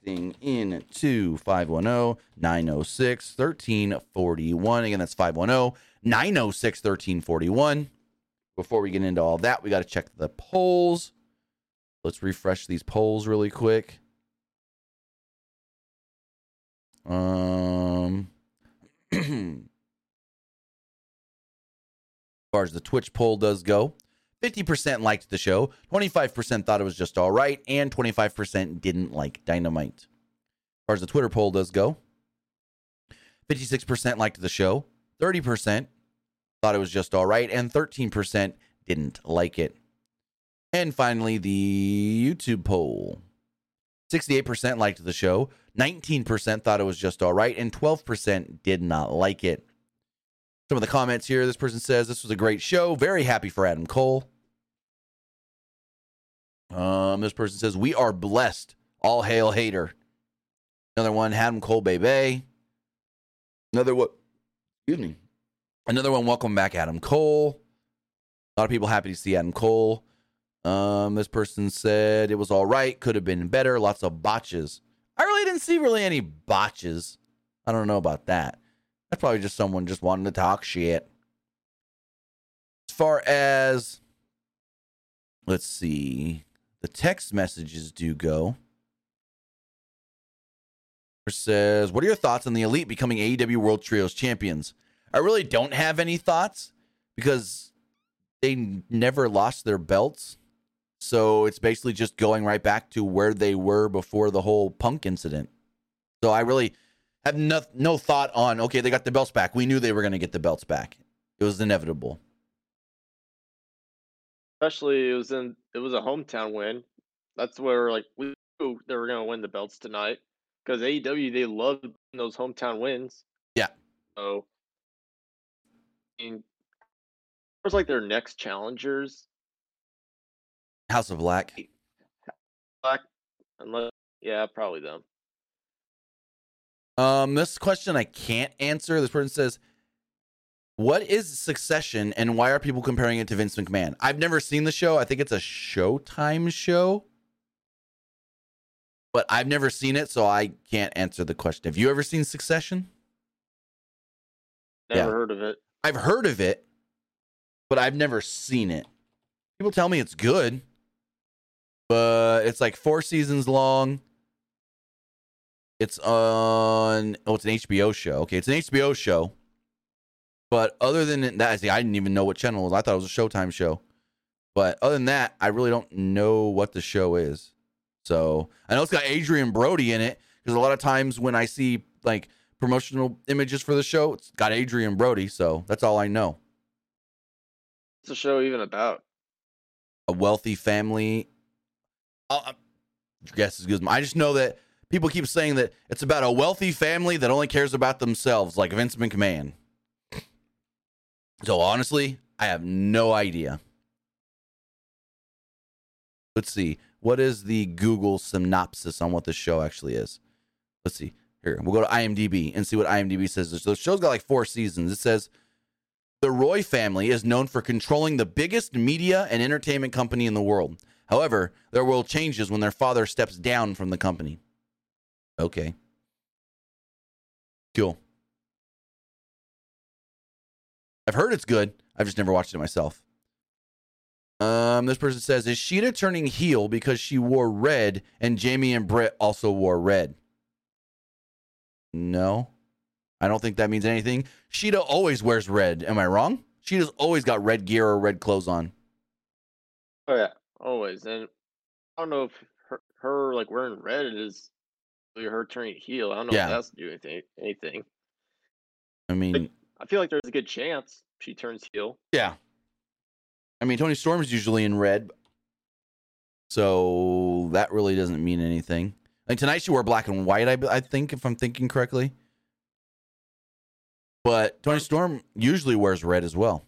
in to 510 906 1341. Again, that's 510 906 1341. Before we get into all that, we got to check the polls. Let's refresh these polls really quick. Um, as far as the Twitch poll does go, 50% liked the show, 25% thought it was just all right, and 25% didn't like Dynamite. As far as the Twitter poll does go, 56% liked the show, 30% thought it was just all right, and 13% didn't like it. And finally, the YouTube poll. 68% liked the show, 19% thought it was just all right, and 12% did not like it. Some of the comments here this person says, This was a great show. Very happy for Adam Cole. Um, this person says, We are blessed. All hail Hayter. Another one, Adam Cole, baby. Another one, excuse me. Another one, welcome back, Adam Cole. A lot of people happy to see Adam Cole. Um, this person said it was all right, could have been better. Lots of botches. I really didn't see really any botches. I don't know about that. That's probably just someone just wanting to talk shit. As far as let's see, the text messages do go. Says, "What are your thoughts on the Elite becoming AEW World Trios champions?" I really don't have any thoughts because they never lost their belts. So it's basically just going right back to where they were before the whole punk incident. So I really have no, no thought on, okay, they got the belts back. We knew they were going to get the belts back. It was inevitable. Especially it was in it was a hometown win. That's where like we knew they were gonna win the belts tonight. Because AEW they love those hometown wins. Yeah. So I mean, it was like their next challengers. House of Black. Black unless yeah, probably them. Um, this question I can't answer. This person says, "What is Succession, and why are people comparing it to Vince McMahon?" I've never seen the show. I think it's a Showtime show, but I've never seen it, so I can't answer the question. Have you ever seen Succession? Never Yeah. heard of it. I've heard of it, but I've never seen it. People tell me it's good, but it's like four seasons long. It's on. Oh, it's an HBO show. Okay, it's an HBO show. But other than that, see, I didn't even know what channel it was. I thought it was a Showtime show. But other than that, I really don't know what the show is. So I know it's got Adrien Brody in it because a lot of times when I see like promotional images for the show, it's got Adrien Brody. So that's all I know. What's the show even about? a wealthy family. Uh, uh, guess is good. I just know that people keep saying that it's about a wealthy family that only cares about themselves, like Vince McMahon. So honestly, I have no idea. Let's see. What is the Google synopsis on what the show actually is? Let's see. Here, we'll go to IMDb and see what IMDb says. So the show's got like four seasons. It says the Roy family is known for controlling the biggest media and entertainment company in the world. However, their world changes when their father steps down from the company. Okay. Cool. I've heard it's good. I've just never watched it myself. Um, this person says, is Shida turning heel because she wore red and Jamie and Britt also wore red? No. I don't think that means anything. Shida always wears red. Am I wrong? Shida's always got red gear or red clothes on. Oh yeah, always. And I don't know if her, her like wearing red is her turning heel. I don't know Yeah. if that's to do anything. Anything. I mean, I feel like there's a good chance she turns heel. yeah. I mean, Toni Storm is usually in red. So that really doesn't mean anything. Like tonight she wore black and white, I, I think, if I'm thinking correctly. But Toni Storm usually wears red as well.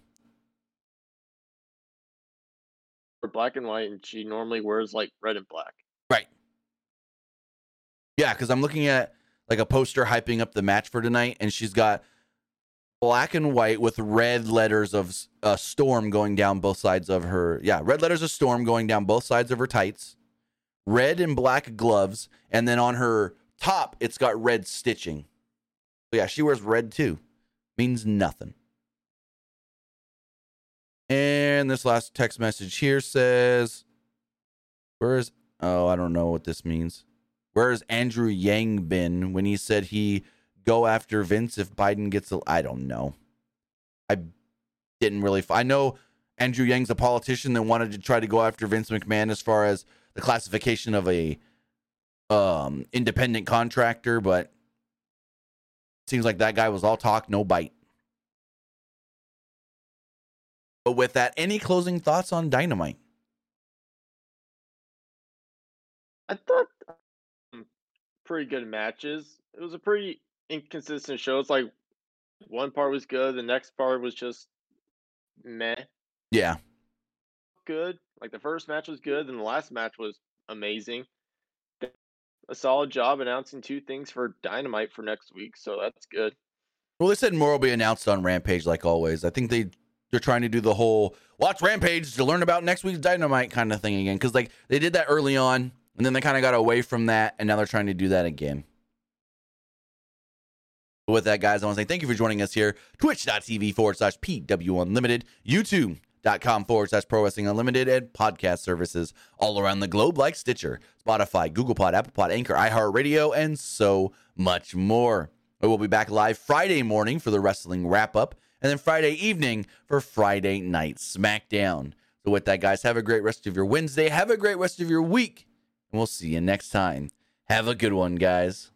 For black and white, and she normally wears like red and black. Right. Yeah, because I'm looking at like a poster hyping up the match for tonight, and she's got black and white with red letters of a storm going down both sides of her. Yeah, red letters of storm going down both sides of her tights, red and black gloves, and then on her top, it's got red stitching. So yeah, she wears red too. Means nothing. And this last text message here says, Where is, oh, I don't know what this means. Where has Andrew Yang been when he said he go after Vince if Biden gets, a, I don't know. I didn't really, I know Andrew Yang's a politician that wanted to try to go after Vince McMahon as far as the classification of a um independent contractor, but seems like that guy was all talk, no bite. But with that, any closing thoughts on Dynamite? I thought um, pretty good matches. It was a pretty inconsistent shows. Like one part was good, the next part was just meh. Yeah. Good. Like the first match was good, and the last match was amazing. A solid job announcing two things for Dynamite for next week, so that's good. Well, they said more will be announced on Rampage, like always. I think they they're trying to do the whole watch Rampage to learn about next week's Dynamite kind of thing again, because like they did that early on, and then they kind of got away from that, and now they're trying to do that again. But with that, guys, I want to say thank you for joining us here. Twitch.tv forward slash PW Unlimited, YouTube.com forward slash Pro Wrestling Unlimited, and podcast services all around the globe like Stitcher, Spotify, Google Pod, Apple Pod, Anchor, iHeartRadio, and so much more. We will be back live Friday morning for the wrestling wrap up, and then Friday evening for Friday Night SmackDown. So, with that, guys, have a great rest of your Wednesday. Have a great rest of your week, and we'll see you next time. Have a good one, guys.